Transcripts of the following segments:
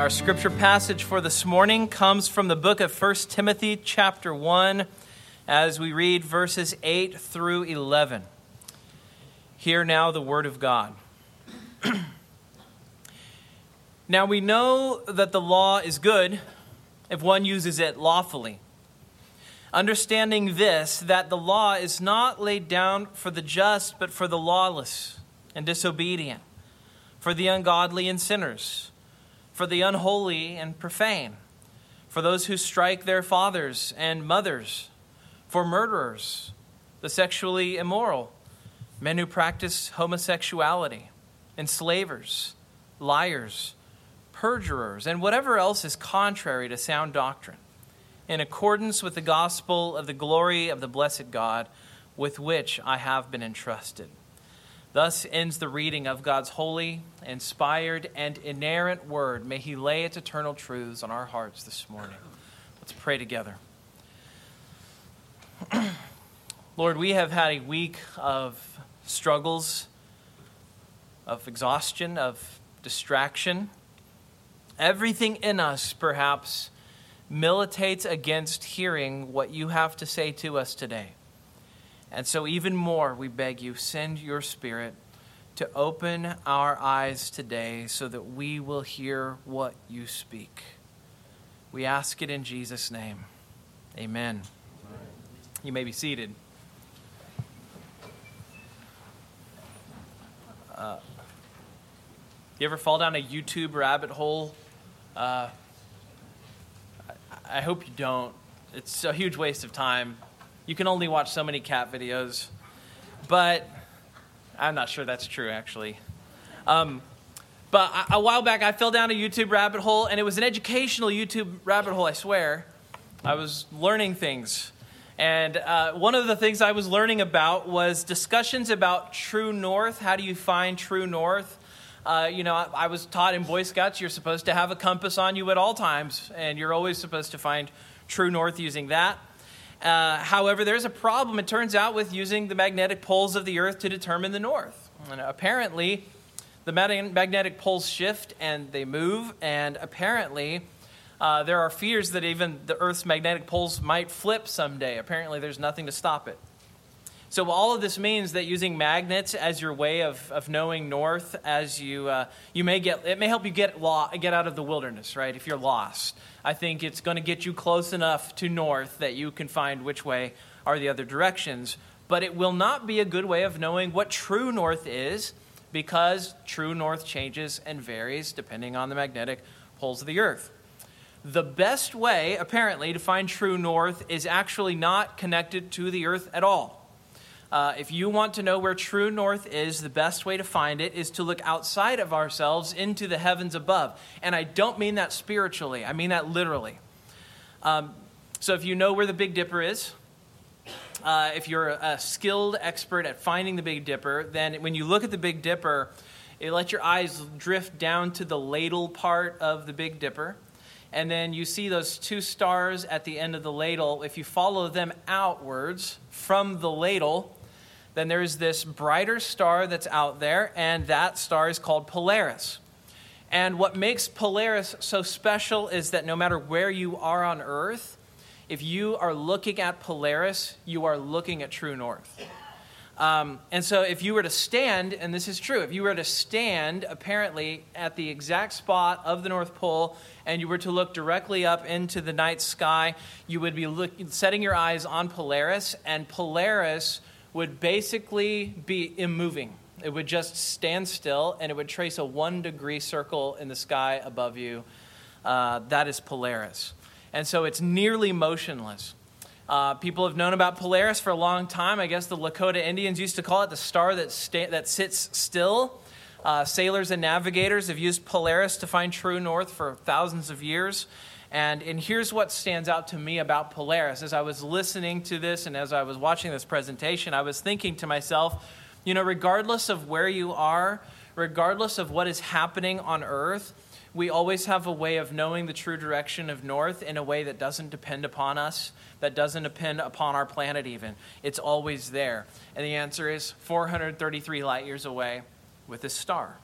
Our scripture passage for this morning comes from the book of 1 Timothy, chapter 1, as we read verses 8 through 11. Hear now the word of God. now we know that the law is good if one uses it lawfully. Understanding this, that the law is not laid down for the just, but for the lawless and disobedient, for the ungodly and sinners for the unholy and profane, for those who strike their fathers and mothers, for murderers, the sexually immoral, men who practice homosexuality, enslavers, liars, perjurers, and whatever else is contrary to sound doctrine, in accordance with the gospel of the glory of the blessed God with which I have been entrusted. Thus ends the reading of God's holy, inspired, and inerrant word. May He lay its eternal truths on our hearts this morning. Let's pray together. Lord, we have had a week of struggles, of exhaustion, of distraction. Everything in us, perhaps, militates against hearing what you have to say to us today. And so, even more, we beg you, send your Spirit to open our eyes today so that we will hear what you speak. We ask it in Jesus' name. Amen. You may be seated. Uh, you ever fall down a YouTube rabbit hole? Uh, I hope you don't. It's a huge waste of time. You can only watch so many cat videos. But I'm not sure that's true, actually. Um, but a while back, I fell down a YouTube rabbit hole, and it was an educational YouTube rabbit hole, I swear. I was learning things. And uh, one of the things I was learning about was discussions about true north. How do you find true north? Uh, you know, I, I, was taught in Boy Scouts you're supposed to have a compass on you at all times, and you're always supposed to find true north using that. Uh, however, there's a problem, it turns out, with using the magnetic poles of the Earth to determine the north. And apparently, the magnetic poles shift and they move, and apparently, uh, there are fears that even the Earth's magnetic poles might flip someday. Apparently, there's nothing to stop it. So, all of this means that using magnets as your way of, of knowing north, as you, uh, you may get, it may help you get, lo- get out of the wilderness, right? If you're lost. I think it's going to get you close enough to north that you can find which way are the other directions. But it will not be a good way of knowing what true north is because true north changes and varies depending on the magnetic poles of the earth. The best way, apparently, to find true north is actually not connected to the earth at all. Uh, if you want to know where true north is, the best way to find it is to look outside of ourselves into the heavens above. And I don't mean that spiritually, I mean that literally. Um, so if you know where the Big Dipper is, uh, if you're a skilled expert at finding the Big Dipper, then when you look at the Big Dipper, it let your eyes drift down to the ladle part of the Big Dipper. And then you see those two stars at the end of the ladle. If you follow them outwards from the ladle, then there's this brighter star that's out there, and that star is called Polaris. And what makes Polaris so special is that no matter where you are on Earth, if you are looking at Polaris, you are looking at true north. Um, and so, if you were to stand, and this is true, if you were to stand apparently at the exact spot of the North Pole and you were to look directly up into the night sky, you would be look, setting your eyes on Polaris, and Polaris would basically be immoving. It would just stand still and it would trace a one degree circle in the sky above you. Uh, that is Polaris. And so it's nearly motionless. Uh, people have known about Polaris for a long time. I guess the Lakota Indians used to call it the star that, sta- that sits still. Uh, sailors and navigators have used Polaris to find true north for thousands of years. And, and here's what stands out to me about Polaris. As I was listening to this and as I was watching this presentation, I was thinking to myself, you know, regardless of where you are, regardless of what is happening on earth, we always have a way of knowing the true direction of north in a way that doesn't depend upon us, that doesn't depend upon our planet even. It's always there. And the answer is 433 light years away with this star.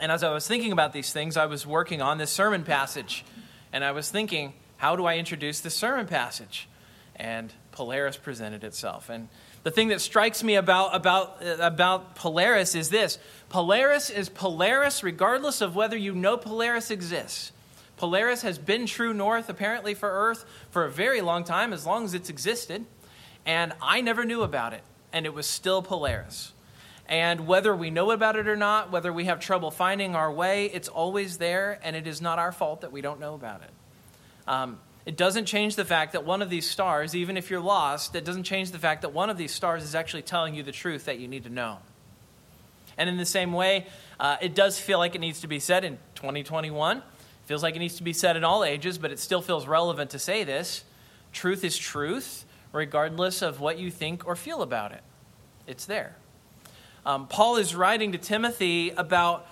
And as I was thinking about these things, I was working on this sermon passage. And I was thinking, how do I introduce this sermon passage? And Polaris presented itself. And the thing that strikes me about, about, uh, about Polaris is this Polaris is Polaris regardless of whether you know Polaris exists. Polaris has been true north, apparently, for Earth for a very long time, as long as it's existed. And I never knew about it, and it was still Polaris. And whether we know about it or not, whether we have trouble finding our way, it's always there, and it is not our fault that we don't know about it. Um, it doesn't change the fact that one of these stars, even if you're lost, it doesn't change the fact that one of these stars is actually telling you the truth that you need to know. And in the same way, uh, it does feel like it needs to be said in 2021. It feels like it needs to be said in all ages, but it still feels relevant to say this. Truth is truth, regardless of what you think or feel about it. It's there. Um, Paul is writing to Timothy about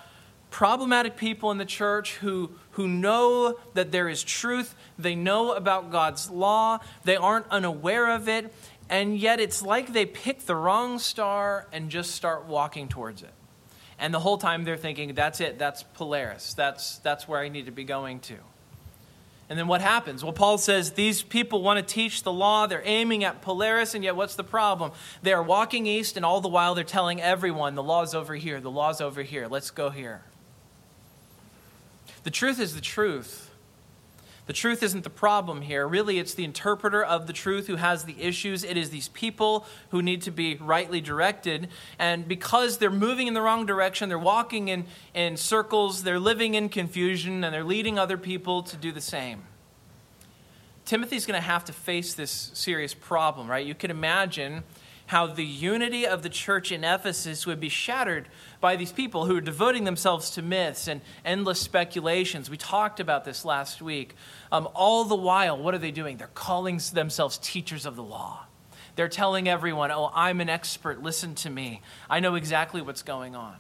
problematic people in the church who, who know that there is truth, they know about God's law, they aren't unaware of it, and yet it's like they pick the wrong star and just start walking towards it. And the whole time they're thinking, that's it, that's Polaris, that's, that's where I need to be going to. And then what happens? Well, Paul says these people want to teach the law. They're aiming at Polaris, and yet what's the problem? They are walking east, and all the while they're telling everyone the law's over here, the law's over here, let's go here. The truth is the truth. The truth isn't the problem here. Really, it's the interpreter of the truth who has the issues. It is these people who need to be rightly directed. And because they're moving in the wrong direction, they're walking in, in circles, they're living in confusion, and they're leading other people to do the same. Timothy's going to have to face this serious problem, right? You can imagine how the unity of the church in Ephesus would be shattered by these people who are devoting themselves to myths and endless speculations. We talked about this last week. Um, all the while, what are they doing? They're calling themselves teachers of the law. They're telling everyone, oh, I'm an expert, listen to me. I know exactly what's going on.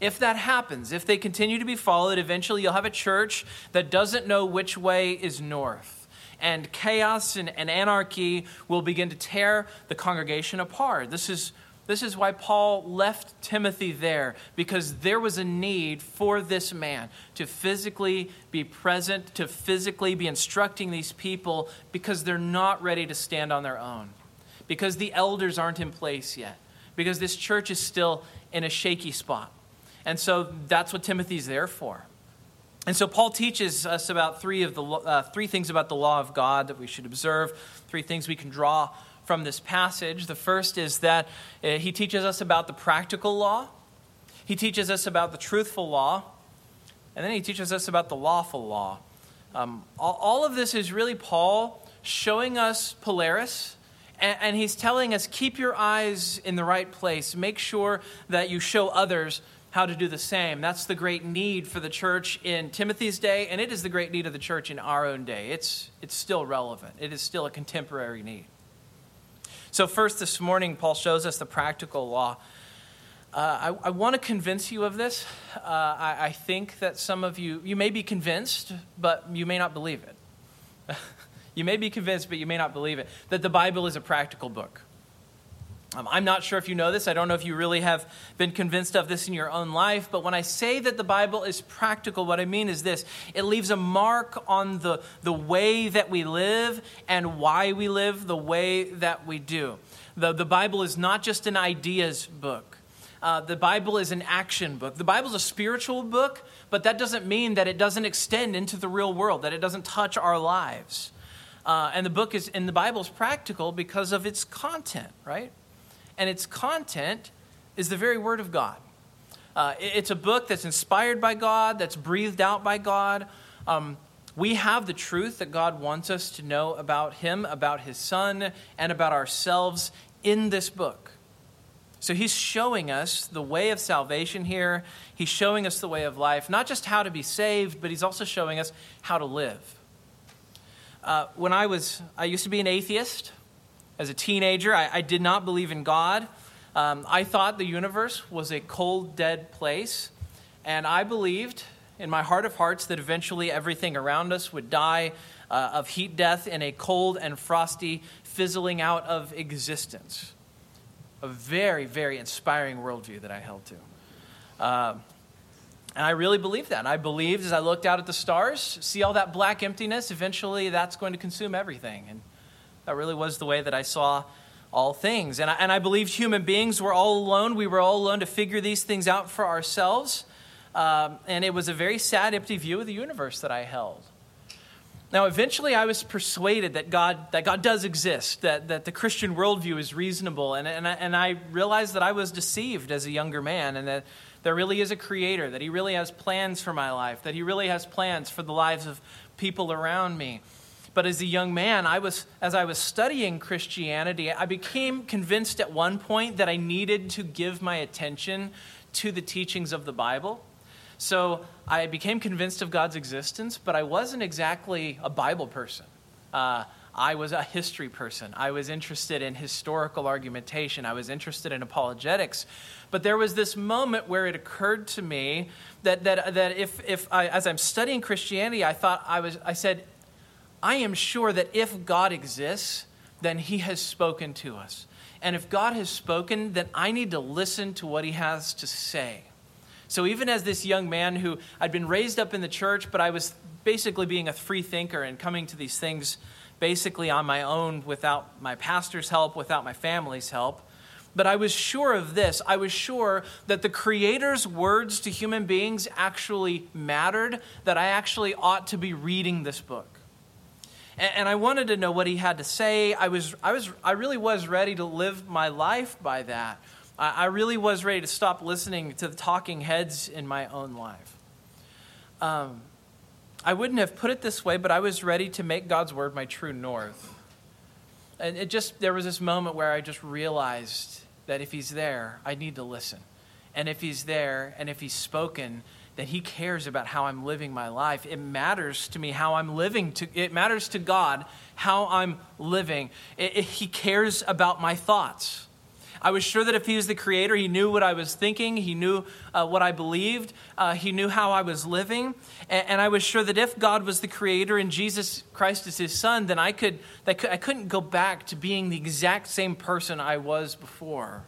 If that happens, if they continue to be followed, eventually you'll have a church that doesn't know which way is north and chaos and, and anarchy will begin to tear the congregation apart. This is this is why Paul left Timothy there, because there was a need for this man to physically be present, to physically be instructing these people, because they're not ready to stand on their own, because the elders aren't in place yet, because this church is still in a shaky spot. And so that's what Timothy's there for. And so Paul teaches us about three of the uh, three things about the law of God that we should observe, three things we can draw from this passage. The first is that uh, he teaches us about the practical law. He teaches us about the truthful law, and then he teaches us about the lawful law. Um, all, all, of this is really Paul showing us Polaris, and, and he's telling us keep your eyes in the right place. Make sure that you show others how to do the same. That's the great need for the church in Timothy's day, and it is the great need of the church in our own day. It's, it's still relevant, it is still a contemporary need. So, first this morning, Paul shows us the practical law. Uh, I, I want to convince you of this. Uh, I, I think that some of you, you may be convinced, but you may not believe it. you may be convinced, but you may not believe it, that the Bible is a practical book. Um, I'm not sure if you know this. I don't know if you really have been convinced of this in your own life. But when I say that the Bible is practical, what I mean is this it leaves a mark on the, the way that we live and why we live the way that we do. The, the Bible is not just an ideas book. Uh, the Bible is an action book. The Bible is a spiritual book, but that doesn't mean that it doesn't extend into the real world, that it doesn't touch our lives. Uh, and the book is, and the Bible is practical because of its content, right? And its content is the very Word of God. Uh, it's a book that's inspired by God, that's breathed out by God. Um, we have the truth that God wants us to know about Him, about His Son, and about ourselves in this book. So He's showing us the way of salvation here. He's showing us the way of life, not just how to be saved, but He's also showing us how to live. Uh, when I was, I used to be an atheist. As a teenager, I, I did not believe in God. Um, I thought the universe was a cold, dead place. And I believed in my heart of hearts that eventually everything around us would die uh, of heat death in a cold and frosty fizzling out of existence. A very, very inspiring worldview that I held to. Uh, And I really believed that. I believed as I looked out at the stars, see all that black emptiness, eventually that's going to consume everything. And that really was the way that I saw all things. And I, and I believed human beings were all alone. We were all alone to figure these things out for ourselves. Um, and it was a very sad, empty view of the universe that I held. Now, eventually, I was persuaded that God, that God does exist, that, that the Christian worldview is reasonable. And, and, I, and I realized that I was deceived as a younger man and that there really is a creator, that He really has plans for my life, that He really has plans for the lives of people around me. But as a young man, I was, as I was studying Christianity, I became convinced at one point that I needed to give my attention to the teachings of the Bible. So I became convinced of God's existence, but I wasn't exactly a Bible person. Uh, I was a history person. I was interested in historical argumentation. I was interested in apologetics. But there was this moment where it occurred to me that, that, that if, if I, as I'm studying Christianity, I thought I was, I said, I am sure that if God exists, then he has spoken to us. And if God has spoken, then I need to listen to what he has to say. So even as this young man who I'd been raised up in the church, but I was basically being a free thinker and coming to these things basically on my own without my pastor's help, without my family's help. But I was sure of this. I was sure that the Creator's words to human beings actually mattered, that I actually ought to be reading this book and, and I wanted to know what he had to say. I was, I was, I really was ready to live my life by that. I, I really was ready to stop listening to the talking heads in my own life. Um, I wouldn't have put it this way, but I was ready to make God's word my true north. And it just, there was this moment where I just realized that if He's there, I need to listen. And if He's there and if He's spoken, that he cares about how I'm living my life. It matters to me how I'm living. To, it matters to God how I'm living. It, it, he cares about my thoughts. I was sure that if he was the creator, he knew what I was thinking, he knew uh, what I believed, uh, he knew how I was living. And, and, I was sure that if God was the creator and Jesus Christ is his son, then I, could, that I couldn't go back to being the exact same person I was before.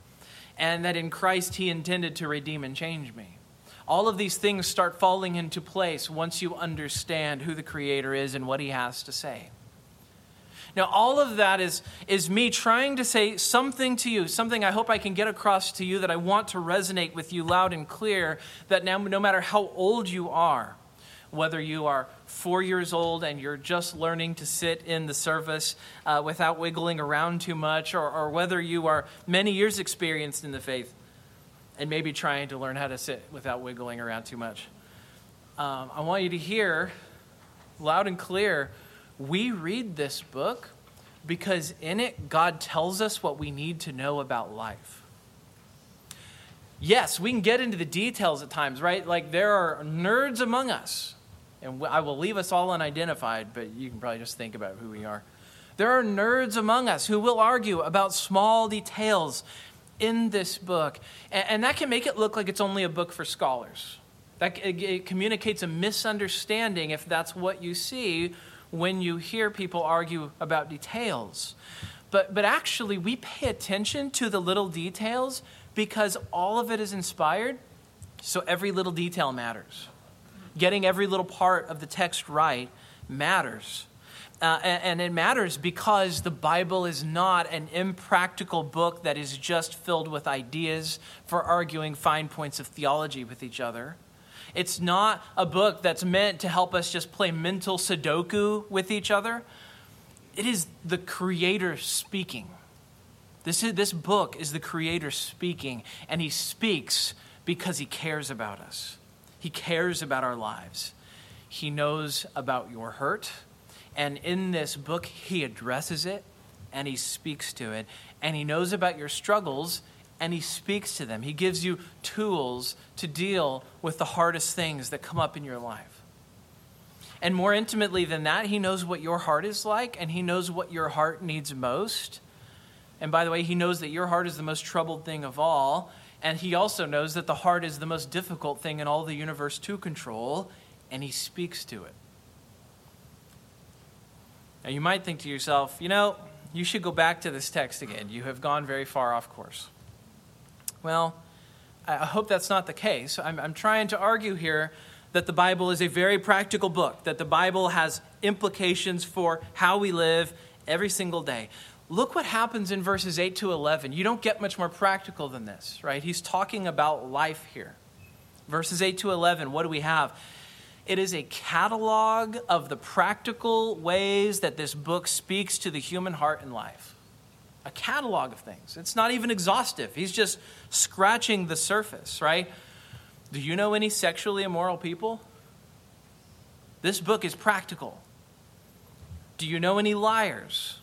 And that in Christ he intended to redeem and change me. All of these things start falling into place once you understand who the Creator is and what He has to say. Now, all of that is, is me trying to say something to you, something I hope I can get across to you that I want to resonate with you loud and clear. That now, no matter how old you are, whether you are four years old and you're just learning to sit in the service uh, without wiggling around too much, or, or whether you are many years experienced in the faith, and maybe trying to learn how to sit without wiggling around too much. Um, I want you to hear loud and clear we read this book because in it, God tells us what we need to know about life. Yes, we can get into the details at times, right? Like there are nerds among us, and I will leave us all unidentified, but you can probably just think about who we are. There are nerds among us who will argue about small details in this book. And, and that can make it look like it's only a book for scholars. That, it, it communicates a misunderstanding if that's what you see when you hear people argue about details. But, but actually, we pay attention to the little details because all of it is inspired, so every little detail matters. Getting every little part of the text right matters. Uh, and, and it matters because the Bible is not an impractical book that is just filled with ideas for arguing fine points of theology with each other. It's not a book that's meant to help us just play mental Sudoku with each other. It is the Creator speaking. This, is, this book is the Creator speaking, and He speaks because He cares about us. He cares about our lives. He knows about your hurt. And in this book, he addresses it and he speaks to it. And he knows about your struggles and he speaks to them. He gives you tools to deal with the hardest things that come up in your life. And more intimately than that, he knows what your heart is like and he knows what your heart needs most. And by the way, he knows that your heart is the most troubled thing of all. And he also knows that the heart is the most difficult thing in all the universe to control. And he speaks to it. Now, you might think to yourself, you know, you should go back to this text again. You have gone very far off course. Well, I hope that's not the case. I'm, I'm trying to argue here that the Bible is a very practical book, that the Bible has implications for how we live every single day. Look what happens in verses 8 to 11. You don't get much more practical than this, right? He's talking about life here. Verses 8 to 11, what do we have? It is a catalog of the practical ways that this book speaks to the human heart and life. A catalog of things. It's not even exhaustive. He's just scratching the surface, right? Do you know any sexually immoral people? This book is practical. Do you know any liars?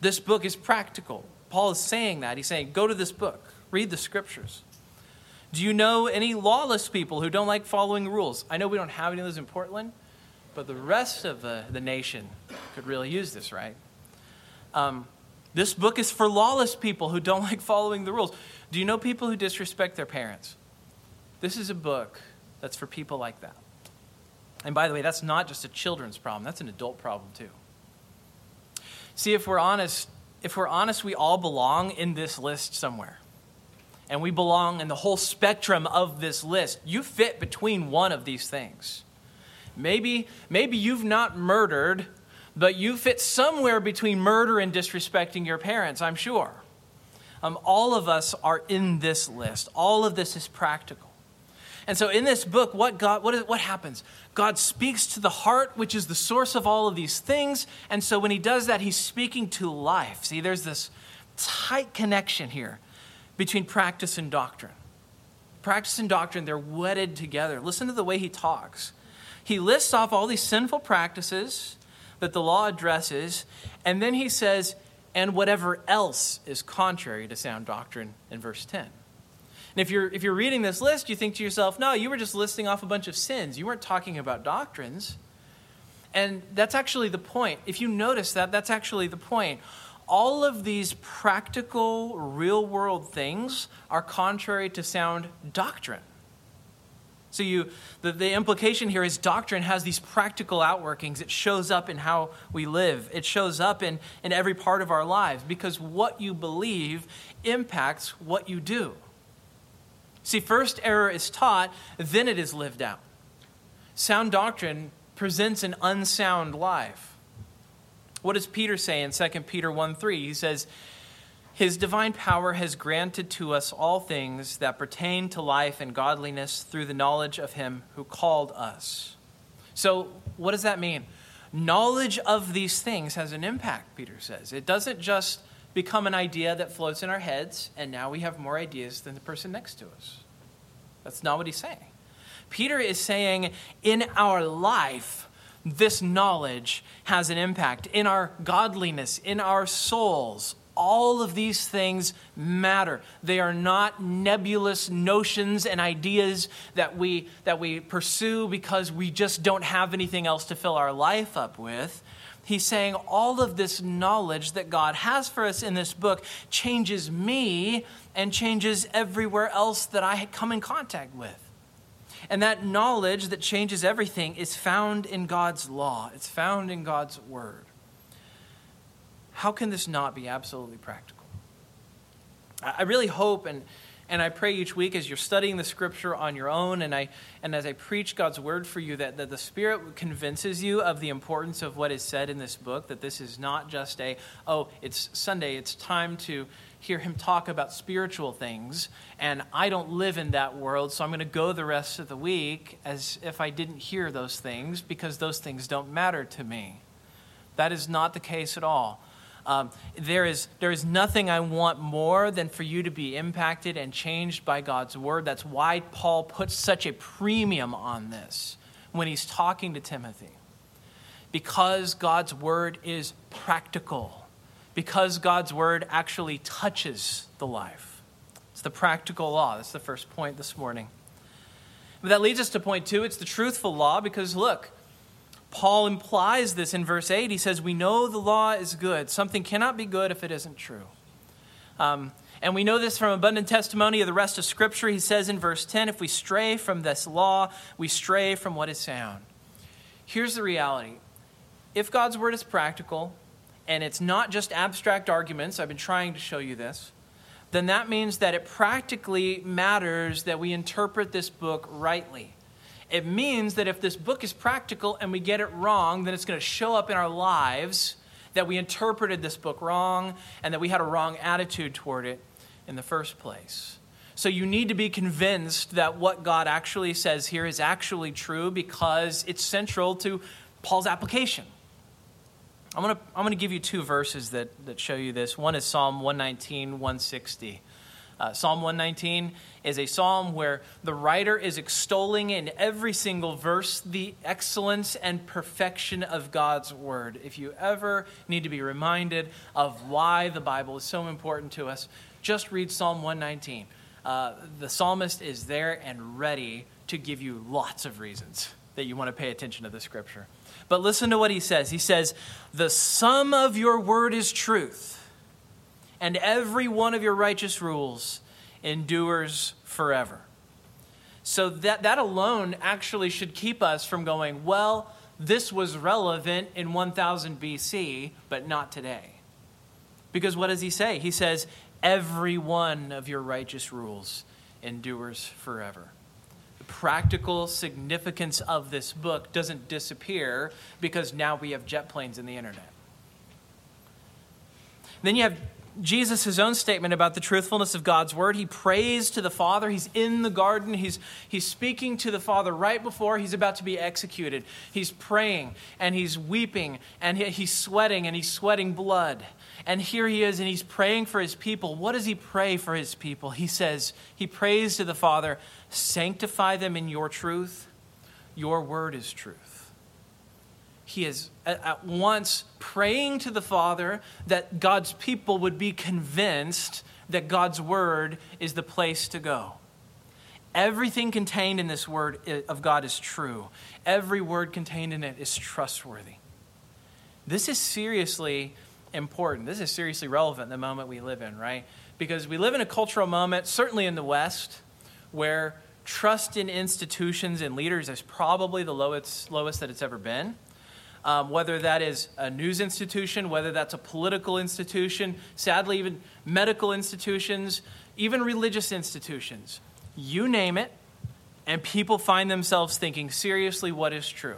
This book is practical. Paul is saying that. He's saying, go to this book, read the scriptures. Do you know any lawless people who don't like following rules? I know we don't have any of those in Portland, but the rest of the, the nation could really use this, right? Um, this book is for lawless people who don't like following the rules. Do you know people who disrespect their parents? This is a book that's for people like that. And by the way, that's not just a children's problem, that's an adult problem too. See, if we're honest, if we're honest, we all belong in this list somewhere. And we belong in the whole spectrum of this list. You fit between one of these things. Maybe, maybe you've not murdered, but you fit somewhere between murder and disrespecting your parents, I'm sure. Um, all of us are in this list. All of this is practical. And so in this book, what God what, is, what happens? God speaks to the heart, which is the source of all of these things. And so when he does that, he's speaking to life. See, there's this tight connection here between practice and doctrine. Practice and doctrine, they're wedded together. Listen to the way he talks. He lists off all these sinful practices that the law addresses, and then he says, and whatever else is contrary to sound doctrine in verse 10. And if you're, if you're reading this list, you think to yourself, no, you were just listing off a bunch of sins. You weren't talking about doctrines. And that's actually the point. If you notice that, that's actually the point. All of these practical, real world things are contrary to sound doctrine. So you the, the implication here is doctrine has these practical outworkings. It shows up in how we live. It shows up in, in every part of our lives because what you believe impacts what you do. See, first error is taught, then it is lived out. Sound doctrine presents an unsound life. What does Peter say in 2 Peter 1 3? He says, His divine power has granted to us all things that pertain to life and godliness through the knowledge of Him who called us. So, what does that mean? Knowledge of these things has an impact, Peter says. It doesn't just become an idea that floats in our heads, and now we have more ideas than the person next to us. That's not what he's saying. Peter is saying, in our life, this knowledge has an impact. In our godliness, in our souls, all of these things matter. They are not nebulous notions and ideas that we, that we pursue because we just don't have anything else to fill our life up with. He's saying all of this knowledge that God has for us in this book changes me and changes everywhere else that I come in contact with. And that knowledge that changes everything is found in God's law, it's found in God's word. How can this not be absolutely practical? I really hope and and I pray each week as you're studying the scripture on your own and, I, and as I preach God's word for you that, that the Spirit convinces you of the importance of what is said in this book, that this is not just a, oh, it's Sunday, it's time to hear him talk about spiritual things, and I don't live in that world, so I'm going to go the rest of the week as if I didn't hear those things because those things don't matter to me. That is not the case at all. Um, there, is, there is nothing I want more than for you to be impacted and changed by God's word. That's why Paul puts such a premium on this when he's talking to Timothy. Because God's word is practical, because God's word actually touches the life. It's the practical law. That's the first point this morning. But that leads us to point two it's the truthful law because look, Paul implies this in verse 8. He says, We know the law is good. Something cannot be good if it isn't true. Um, and we know this from abundant testimony of the rest of Scripture. He says in verse 10 if we stray from this law, we stray from what is sound. Here's the reality if God's word is practical, and it's not just abstract arguments, I've been trying to show you this, then that means that it practically matters that we interpret this book rightly. It means that if this book is practical and we get it wrong, then it's going to show up in our lives that we interpreted this book wrong and that we had a wrong attitude toward it in the first place. So you need to be convinced that what God actually says here is actually true because it's central to Paul's application. I'm going to, I'm to give you two verses that, that show you this. One is Psalm 119, 160. Uh, psalm 119 is a psalm where the writer is extolling in every single verse the excellence and perfection of God's word. If you ever need to be reminded of why the Bible is so important to us, just read Psalm 119. Uh, the psalmist is there and ready to give you lots of reasons that you want to pay attention to the scripture. But listen to what he says. He says, The sum of your word is truth, and every one of your righteous rules endures forever. So that, that alone actually should keep us from going, well, this was relevant in 1000 BC, but not today. Because what does he say? He says, every one of your righteous rules endures forever practical significance of this book doesn't disappear because now we have jet planes in the internet. Then you have Jesus, his own statement about the truthfulness of God's word. He prays to the Father. He's in the garden. He's, he's speaking to the Father right before he's about to be executed. He's praying and he's weeping and he, he's sweating and he's sweating blood. And here he is and he's praying for his people. What does he pray for his people? He says, he prays to the Father, sanctify them in your truth. Your word is truth. He is at once praying to the Father that God's people would be convinced that God's word is the place to go. Everything contained in this word eh, of God is true. Every word contained in it is trustworthy. This is seriously important. This is seriously relevant in the moment we live in, right? Because we live in a cultural moment, certainly in the West, where trust in institutions and leaders is probably the lowest, lowest that it's ever been. Um, whether that is a news institution, whether that's a political institution, sadly, even medical institutions, even religious institutions. You name it, and people find themselves thinking seriously what is true.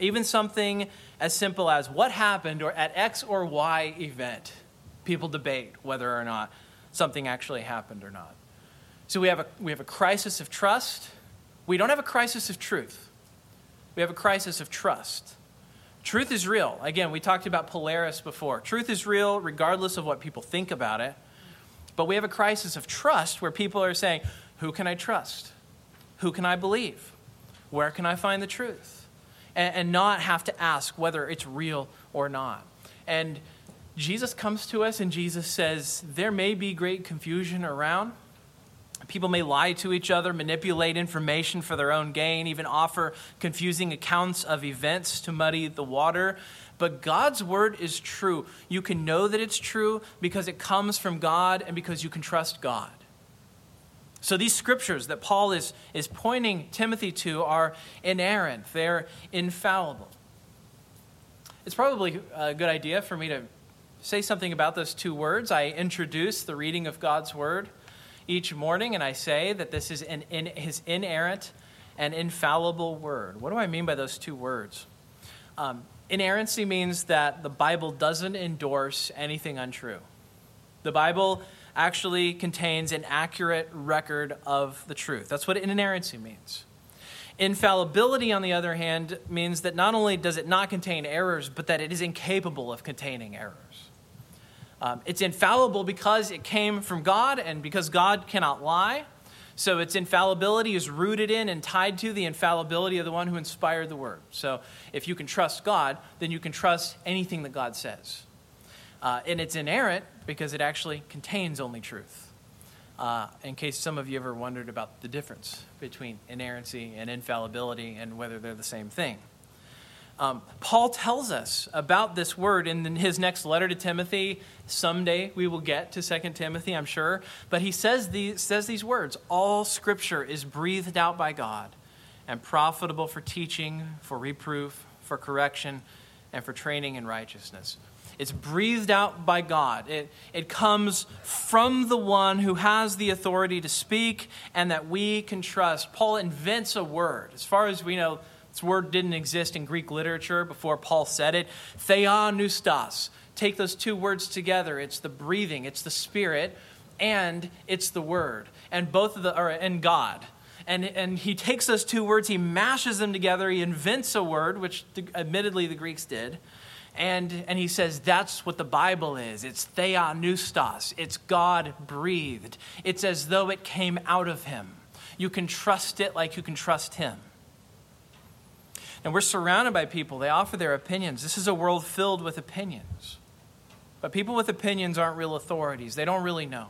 Even something as simple as what happened or at X or Y event. People debate whether or not something actually happened or not. So we have a, we have a crisis of trust. We don't have a crisis of truth. We have a crisis of trust. Truth is real. Again, we talked about Polaris before. Truth is real regardless of what people think about it. But we have a crisis of trust where people are saying, Who can I trust? Who can I believe? Where can I find the truth? And, and not have to ask whether it's real or not. And Jesus comes to us and Jesus says, There may be great confusion around. People may lie to each other, manipulate information for their own gain, even offer confusing accounts of events to muddy the water. But God's word is true. You can know that it's true because it comes from God and because you can trust God. So these scriptures that Paul is, is pointing Timothy to are inerrant, they're infallible. It's probably a good idea for me to say something about those two words. I introduce the reading of God's word each morning, and I say that this is an, in, his inerrant and infallible word. What do I mean by those two words? Um, inerrancy means that the Bible doesn't endorse anything untrue. The Bible actually contains an accurate record of the truth. That's what inerrancy means. Infallibility, on the other hand, means that not only does it not contain errors, but that it is incapable of containing errors. Um, it's infallible because it came from God and because God cannot lie. So its infallibility is rooted in and tied to the infallibility of the one who inspired the word. So if you can trust God, then you can trust anything that God says. Uh, and it's inerrant because it actually contains only truth. Uh, in case some of you ever wondered about the difference between inerrancy and infallibility and whether they're the same thing. Um, Paul tells us about this word in his next letter to Timothy. Someday we will get to 2 Timothy, I'm sure. But he says these, says these words All scripture is breathed out by God and profitable for teaching, for reproof, for correction, and for training in righteousness. It's breathed out by God. It, it comes from the one who has the authority to speak and that we can trust. Paul invents a word. As far as we know, this word didn't exist in Greek literature before Paul said it. Theopneustos. Take those two words together. It's the breathing, it's the spirit, and it's the word. And both of the, or, and God. And, and he takes those two words, he mashes them together, he invents a word, which the, admittedly the Greeks did and, and he says that's what the Bible is. It's theopneustos. It's God breathed. It's as though it came out of him. You can trust it like you can trust him. And we're surrounded by people. They offer their opinions. This is a world filled with opinions. But people with opinions aren't real authorities, they don't really know.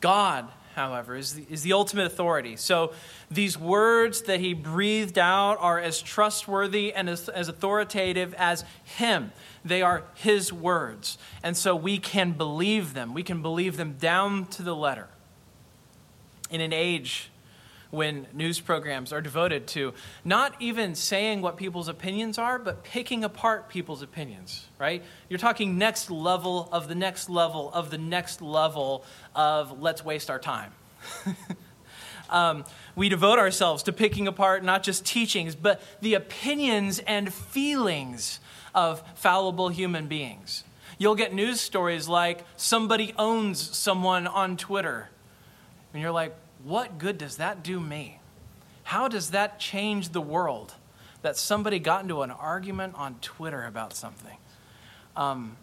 God however, is the, is the ultimate authority. So these words that he breathed out are as trustworthy and as, as authoritative as him. They are his words. And so we can believe them. We can believe them down to the letter. In an age when news programs are devoted to not even saying what people's opinions are, but picking apart people's opinions, right? You're talking next level of the next level of the next level of let's waste our time. um, we devote ourselves to picking apart not just teachings, but the opinions and feelings of fallible human beings. You'll get news stories like somebody owns someone on Twitter. And you're like, what good does that do me? How does that change the world that somebody got into an argument on Twitter about something? Um,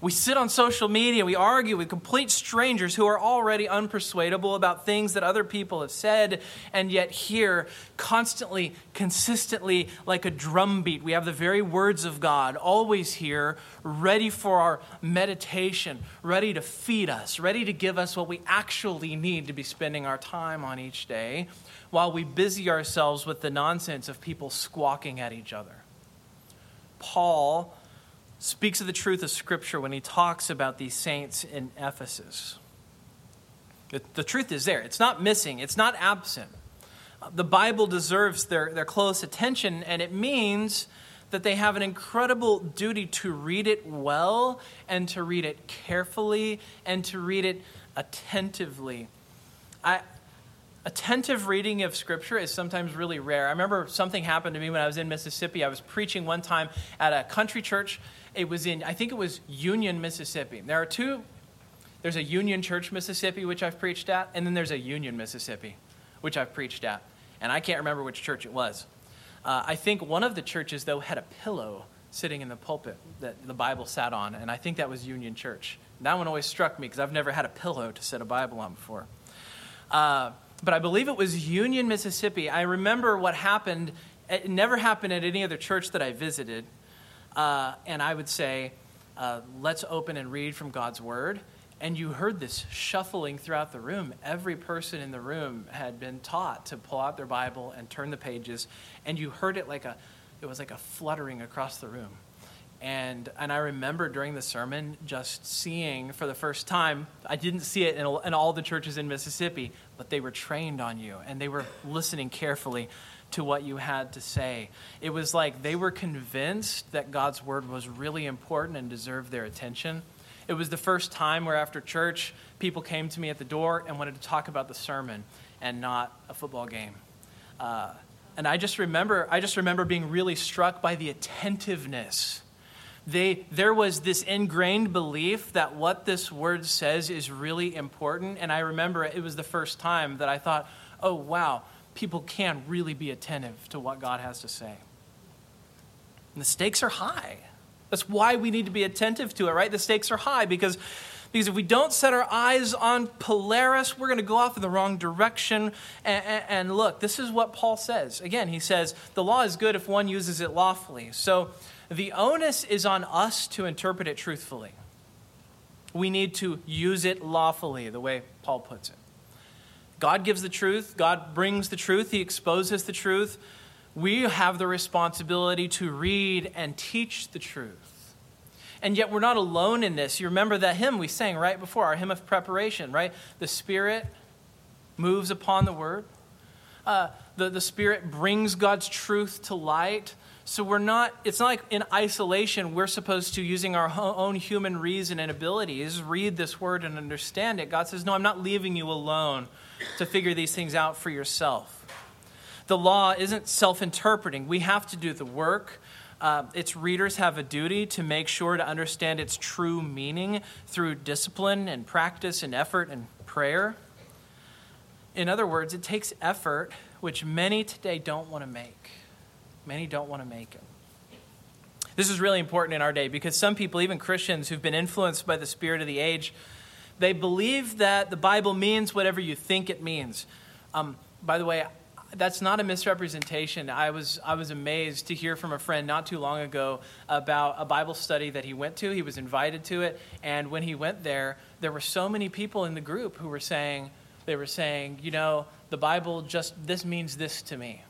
we sit on social media, we argue with complete strangers who are already unpersuadable about things that other people have said, and yet here, constantly, consistently, like a drumbeat, we have the very words of God always here, ready for our meditation, ready to feed us, ready to give us what we actually need to be spending our time on each day, while we busy ourselves with the nonsense of people squawking at each other. Paul speaks of the truth of Scripture when he talks about these saints in Ephesus. The, the truth is there, it's not missing, it's not absent. The Bible deserves their, their close attention, and it means that they have an incredible duty to read it well and to read it carefully and to read it attentively. I, attentive reading of scripture is sometimes really rare. I remember something happened to me when I was in Mississippi. I was preaching one time at a country church it was in, I think it was Union, Mississippi. There are two, there's a Union Church, Mississippi, which I've preached at, and then there's a Union, Mississippi, which I've preached at. And I can't remember which church it was. Uh, I think one of the churches, though, had a pillow sitting in the pulpit that the Bible sat on, and I think that was Union Church. That one always struck me because I've never had a pillow to set a Bible on before. Uh, but I believe it was Union, Mississippi. I remember what happened. It never happened at any other church that I visited. Uh, and I would say, uh, let's open and read from God's Word. And you heard this shuffling throughout the room. Every person in the room had been taught to pull out their Bible and turn the pages. And you heard it like a, it was like a fluttering across the room. And, and I remember during the sermon just seeing for the first time, I didn't see it in, in all the churches in Mississippi, but they were trained on you and they were listening carefully to what you had to say. It was like they were convinced that God's word was really important and deserved their attention. It was the first time where after church, people came to me at the door and wanted to talk about the sermon and not a football game. Uh, and I just remember, I just remember being really struck by the attentiveness. They, there was this ingrained belief that what this word says is really important. And I remember it was the first time that I thought, oh, wow, people can really be attentive to what God has to say. And the stakes are high. That's why we need to be attentive to it, right? The stakes are high because, because if we don't set our eyes on Polaris, we're going to go off in the wrong direction. And, and, and look, this is what Paul says. Again, he says, the law is good if one uses it lawfully. So the onus is on us to interpret it truthfully. We need to use it lawfully, the way Paul puts it. God gives the truth, God brings the truth, He exposes the truth. We have the responsibility to read and teach the truth. And yet we're not alone in this. You remember that hymn we sang right before, our hymn of preparation, right? The Spirit moves upon the Word. Uh, the, the Spirit brings God's truth to light So we're not, it's not like in isolation, we're supposed to, using our own human reason and abilities, read this word and understand it. God says, No, I'm not leaving you alone to figure these things out for yourself. The law isn't self interpreting, we have to do the work. Uh, its readers have a duty to make sure to understand its true meaning through discipline and practice and effort and prayer. In other words, it takes effort, which many today don't want to make. Many don't want to make it. This is really important in our day because some people, even Christians who've been influenced by the spirit of the age, they believe that the Bible means whatever you think it means. Um, by the way, that's not a misrepresentation. I was, I was amazed to hear from a friend not too long ago about a Bible study that he went to. He was invited to it, and when he went there, there were so many people in the group who were saying, they were saying, you know, the Bible just, this means this to me.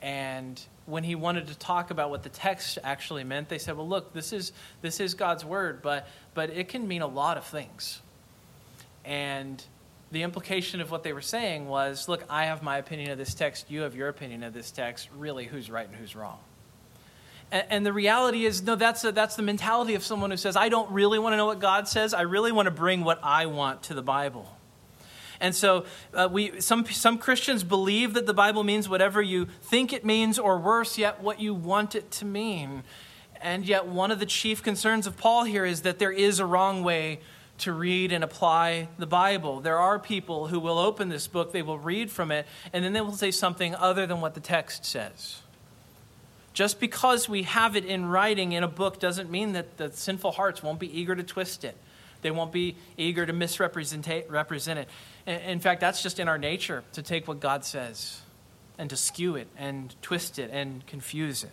And when he wanted to talk about what the text actually meant, they said, "Well, look, this is this is God's word, but but it can mean a lot of things." And the implication of what they were saying was, "Look, I have my opinion of this text. You have your opinion of this text. Really, who's right and who's wrong?" And, and the reality is, no, that's a, that's the mentality of someone who says, "I don't really want to know what God says. I really want to bring what I want to the Bible." And so uh, we, some, some Christians believe that the Bible means whatever you think it means, or worse yet, what you want it to mean. And yet, one of the chief concerns of Paul here is that there is a wrong way to read and apply the Bible. There are people who will open this book, they will read from it, and then they will say something other than what the text says. Just because we have it in writing in a book doesn't mean that the sinful hearts won't be eager to twist it. They won't be eager to misrepresent it. In fact, that's just in our nature to take what God says and to skew it and twist it and confuse it.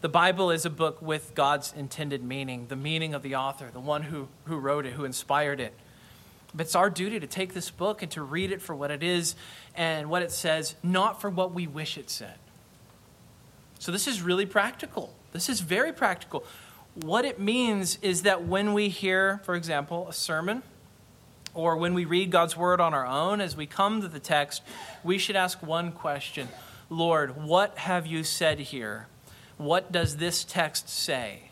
The Bible is a book with God's intended meaning, the meaning of the author, the one who, who wrote it, who inspired it. But it's our duty to take this book and to read it for what it is and what it says, not for what we wish it said. So, this is really practical. This is very practical. What it means is that when we hear, for example, a sermon, or when we read God's word on our own, as we come to the text, we should ask one question Lord, what have you said here? What does this text say?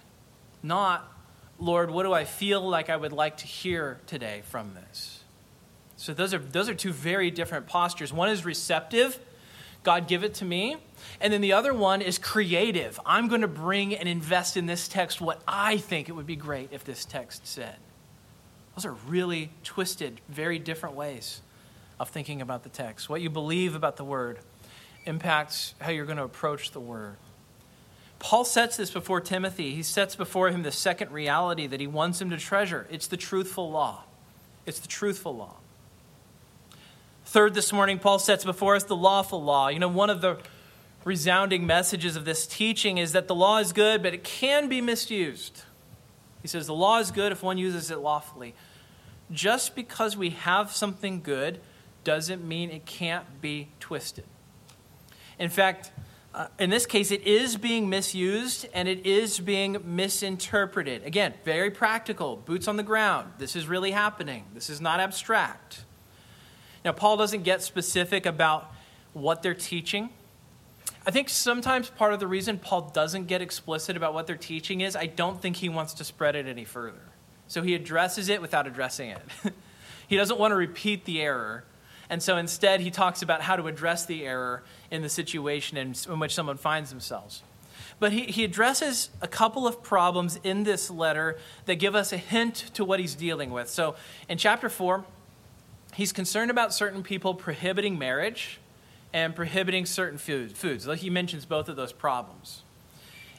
Not, Lord, what do I feel like I would like to hear today from this? So those are, those are two very different postures. One is receptive, God give it to me. And then the other one is creative. I'm going to bring and invest in this text what I think it would be great if this text said. Those are really twisted, very different ways of thinking about the text. What you believe about the word impacts how you're going to approach the word. Paul sets this before Timothy. He sets before him the second reality that he wants him to treasure it's the truthful law. It's the truthful law. Third, this morning, Paul sets before us the lawful law. You know, one of the resounding messages of this teaching is that the law is good, but it can be misused. He says the law is good if one uses it lawfully. Just because we have something good doesn't mean it can't be twisted. In fact, uh, in this case, it is being misused and it is being misinterpreted. Again, very practical, boots on the ground. This is really happening, this is not abstract. Now, Paul doesn't get specific about what they're teaching. I think sometimes part of the reason Paul doesn't get explicit about what they're teaching is I don't think he wants to spread it any further. So he addresses it without addressing it. he doesn't want to repeat the error. And so instead, he talks about how to address the error in the situation in, in which someone finds themselves. But he, he addresses a couple of problems in this letter that give us a hint to what he's dealing with. So in chapter 4, he's concerned about certain people prohibiting marriage and prohibiting certain food, foods. Like he mentions both of those problems.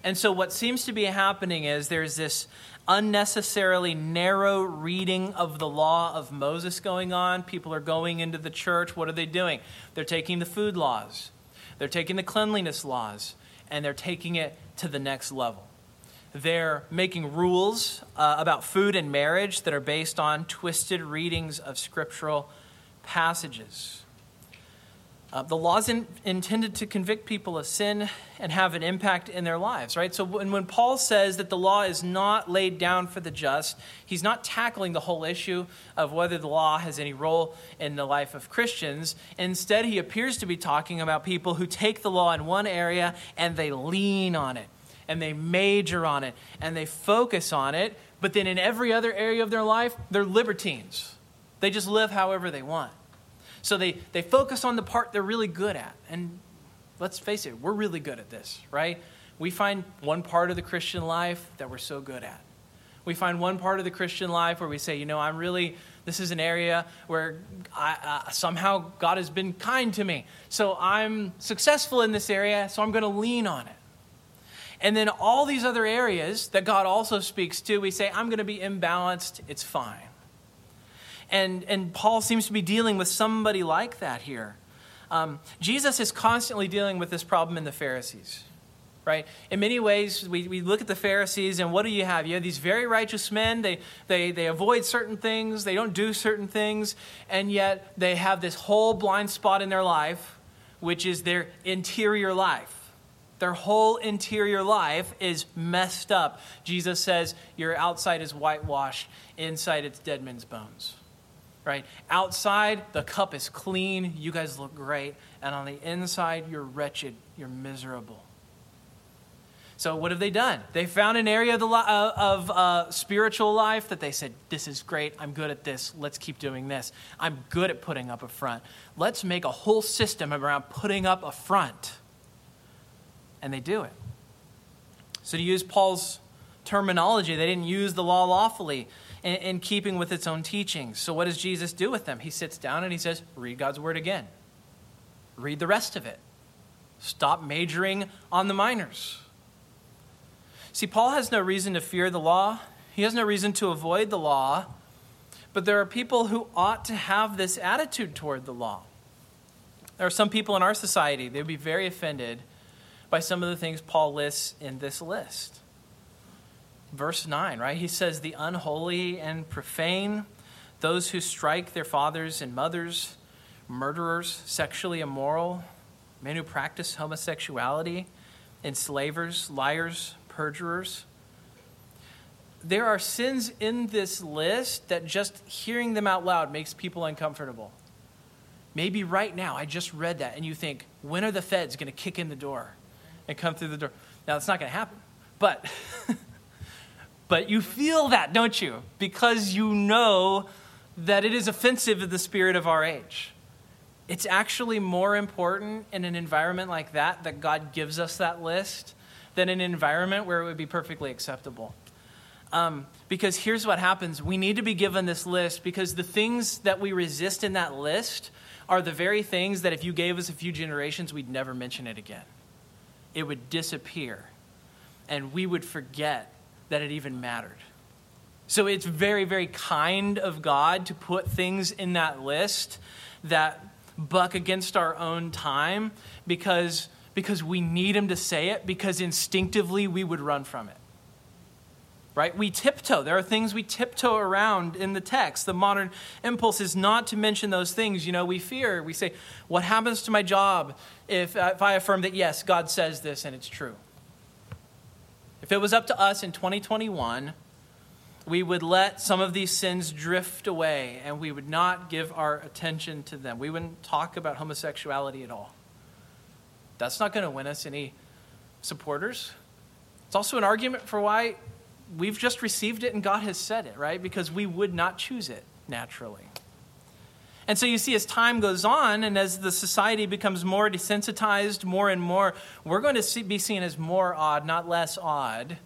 And so, what seems to be happening is there's this unnecessarily narrow reading of the law of Moses going on. People are going into the church. What are they doing? They're taking the food laws, they're taking the cleanliness laws, and they're taking it to the next level. They're making rules uh, about food and marriage that are based on twisted readings of scriptural passages. Uh, the law is in, intended to convict people of sin and have an impact in their lives, right? So when, when Paul says that the law is not laid down for the just, he's not tackling the whole issue of whether the law has any role in the life of Christians. Instead, he appears to be talking about people who take the law in one area and they lean on it and they major on it and they focus on it, but then in every other area of their life, they're libertines. They just live however they want. So they, they focus on the part they're really good at. And let's face it, we're really good at this, right? We find one part of the Christian life that we're so good at. We find one part of the Christian life where we say, you know, I'm really, this is an area where I, uh, somehow God has been kind to me. So I'm successful in this area, so I'm going to lean on it. And then all these other areas that God also speaks to, we say, I'm going to be imbalanced, it's fine. And, and Paul seems to be dealing with somebody like that here. Um, Jesus is constantly dealing with this problem in the Pharisees, right? In many ways, we, we look at the Pharisees, and what do you have? You have these very righteous men. They, they, they avoid certain things, they don't do certain things, and yet they have this whole blind spot in their life, which is their interior life. Their whole interior life is messed up. Jesus says, Your outside is whitewashed, inside it's dead men's bones right? Outside, the cup is clean. You guys look great. And on the inside, you're wretched. You're miserable. So, what have they done? They found an area of, the, uh, of uh, spiritual life that they said, This is great. I'm good at this. Let's keep doing this. I'm good at putting up a front. Let's make a whole system around putting up a front. And they do it. So, to use Paul's terminology, they didn't use the law lawfully in, in keeping with its own teachings. So, what does Jesus do with them? He sits down and he says, Read God's word again. Read the rest of it. Stop majoring on the minors. See, Paul has no reason to fear the law, he has no reason to avoid the law, but there are people who ought to have this attitude toward the law. There are some people in our society, they would be very offended by some of the things Paul lists in this list verse 9, right? He says, The unholy and profane, those who strike their fathers and mothers, murderers, sexually immoral, men who practice homosexuality, enslavers, liars, perjurers. There are sins in this list that just hearing them out loud makes people uncomfortable. Maybe right now, I just read that, and you think, when are the feds going to kick in the door and come through the door? Now, it's not going to happen. But But you feel that, don't you? Because you know that it is offensive to the spirit of our age. It's actually more important in an environment like that that God gives us that list than an environment where it would be perfectly acceptable. Um, because here's what happens we need to be given this list because the things that we resist in that list are the very things that if you gave us a few generations, we'd never mention it again. It would disappear. And we would forget that it even mattered. So it's very, very kind of God to put things in that list that buck against our own time because, because we need Him to say it, because instinctively we would run from it. Right? We tiptoe. There are things we tiptoe around in the text. The modern impulse is not to mention those things. You know, we fear. We say, What happens to my job if, if I affirm that, yes, God says this and it's true? If it was up to us in 2021, we would let some of these sins drift away and we would not give our attention to them. We wouldn't talk about homosexuality at all. That's not going to win us any supporters. It's also an argument for why we've just received it and God has said it, right? Because we would not choose it naturally. And so you see, as time goes on and as the society becomes more desensitized more and more, we're going to see, be seen as more odd, not less odd.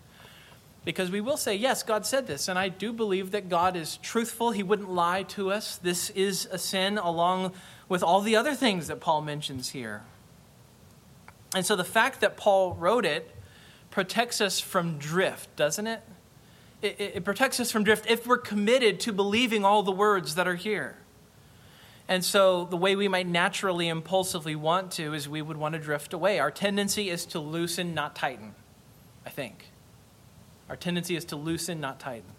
Because we will say, yes, God said this. And I do believe that God is truthful. He wouldn't lie to us. This is a sin along with all the other things that Paul mentions here. And so the fact that Paul wrote it protects us from drift, doesn't it? It, it, it protects us from drift if we're committed to believing all the words that are here. And so, the way we might naturally, impulsively want to is we would want to drift away. Our tendency is to loosen, not tighten, I think. Our tendency is to loosen, not tighten.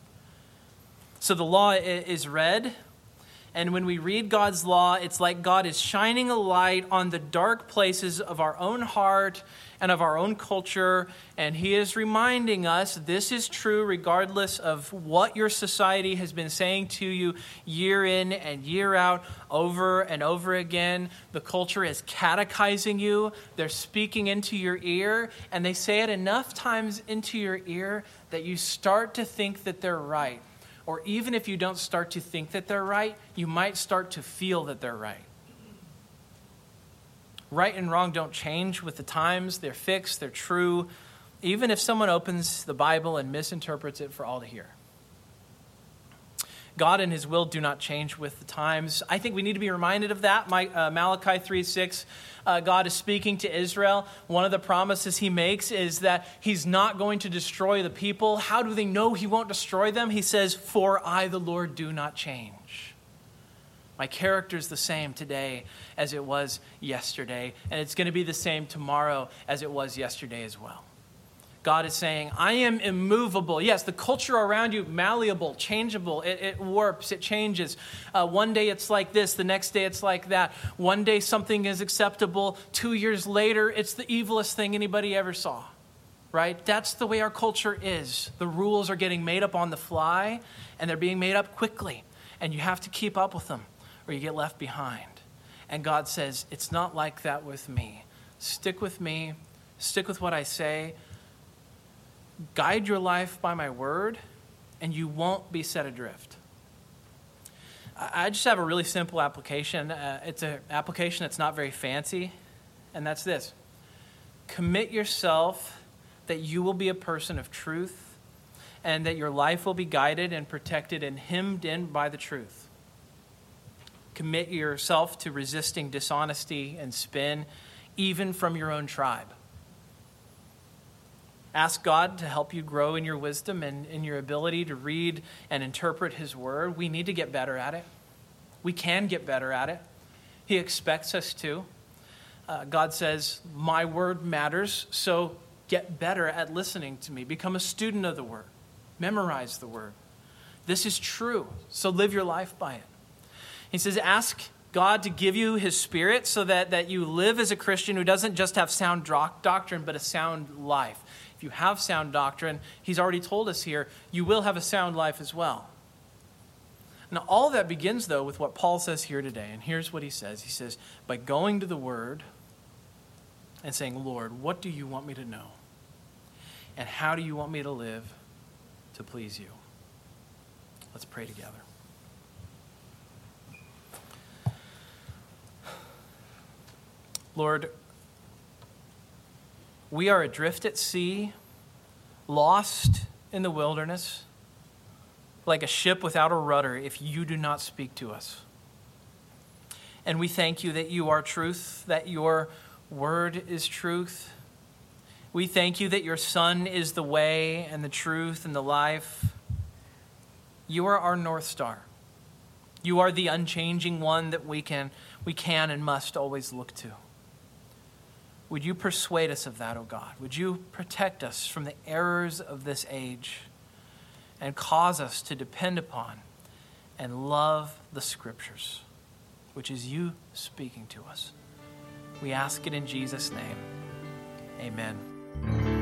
So, the law is read, And when we read God's law, it's like God is shining a light on the dark places of our own heart and of our own culture. And He is reminding us this is true regardless of what your society has been saying to you year in and year out, over and over again. The culture is catechizing you, they're speaking into your ear, and they say it enough times into your ear that you start to think that they're right. Or even if you don't start to think that they're right, you might start to feel that they're right. Right and wrong don't change with the times, they're fixed, they're true, even if someone opens the Bible and misinterprets it for all to hear. God and his will do not change with the times. I think we need to be reminded of that. My, uh, Malachi 3 6, uh, God is speaking to Israel. One of the promises he makes is that he's not going to destroy the people. How do they know he won't destroy them? He says, For I, the Lord, do not change. My character is the same today as it was yesterday, and it's going to be the same tomorrow as it was yesterday as well. God is saying, I am immovable. Yes, the culture around you, malleable, changeable. It, it warps, it changes. Uh, one day it's like this, the next day it's like that. One day something is acceptable. Two years later, it's the evilest thing anybody ever saw. Right? That's the way our culture is. The rules are getting made up on the fly, and they're being made up quickly. And you have to keep up with them, or you get left behind. And God says, It's not like that with me. Stick with me, stick with what I say guide your life by my word, and you won't be set adrift. I just have a really simple application. Uh, it's an application that's not very fancy, and that's this commit yourself that you will be a person of truth and that your life will be guided and protected and hemmed in by the truth. Commit yourself to resisting dishonesty and spin, even from your own tribe. Ask God to help you grow in your wisdom and in your ability to read and interpret His Word. We need to get better at it. We can get better at it. He expects us to. Uh, God says, My Word matters, so get better at listening to me. Become a student of the Word, memorize the Word. This is true, so live your life by it. He says, Ask God to give you His Spirit so that, that you live as a Christian who doesn't just have sound doctrine, but a sound life if you have sound doctrine, he's already told us here, you will have a sound life as well. Now, all that begins, though, with what Paul says here today. And here's what he says He says, by going to the Word and saying, Lord, what do you want me to know? And how do you want me to live to please you? Let's pray together. Lord, we are adrift at sea, lost in the wilderness, like a ship without a rudder if you do not speak to us. And we thank you that you are truth, that your word is truth. We thank you that your Son is the way and the truth and the life. You are our North Star. You are the unchanging one that we can, we can and must always look to. Would you persuade us of that, O oh God? Would you protect us from the errors of this age and cause us to depend upon and love the Scriptures, which is you speaking to us? We ask it in Jesus' name. Amen.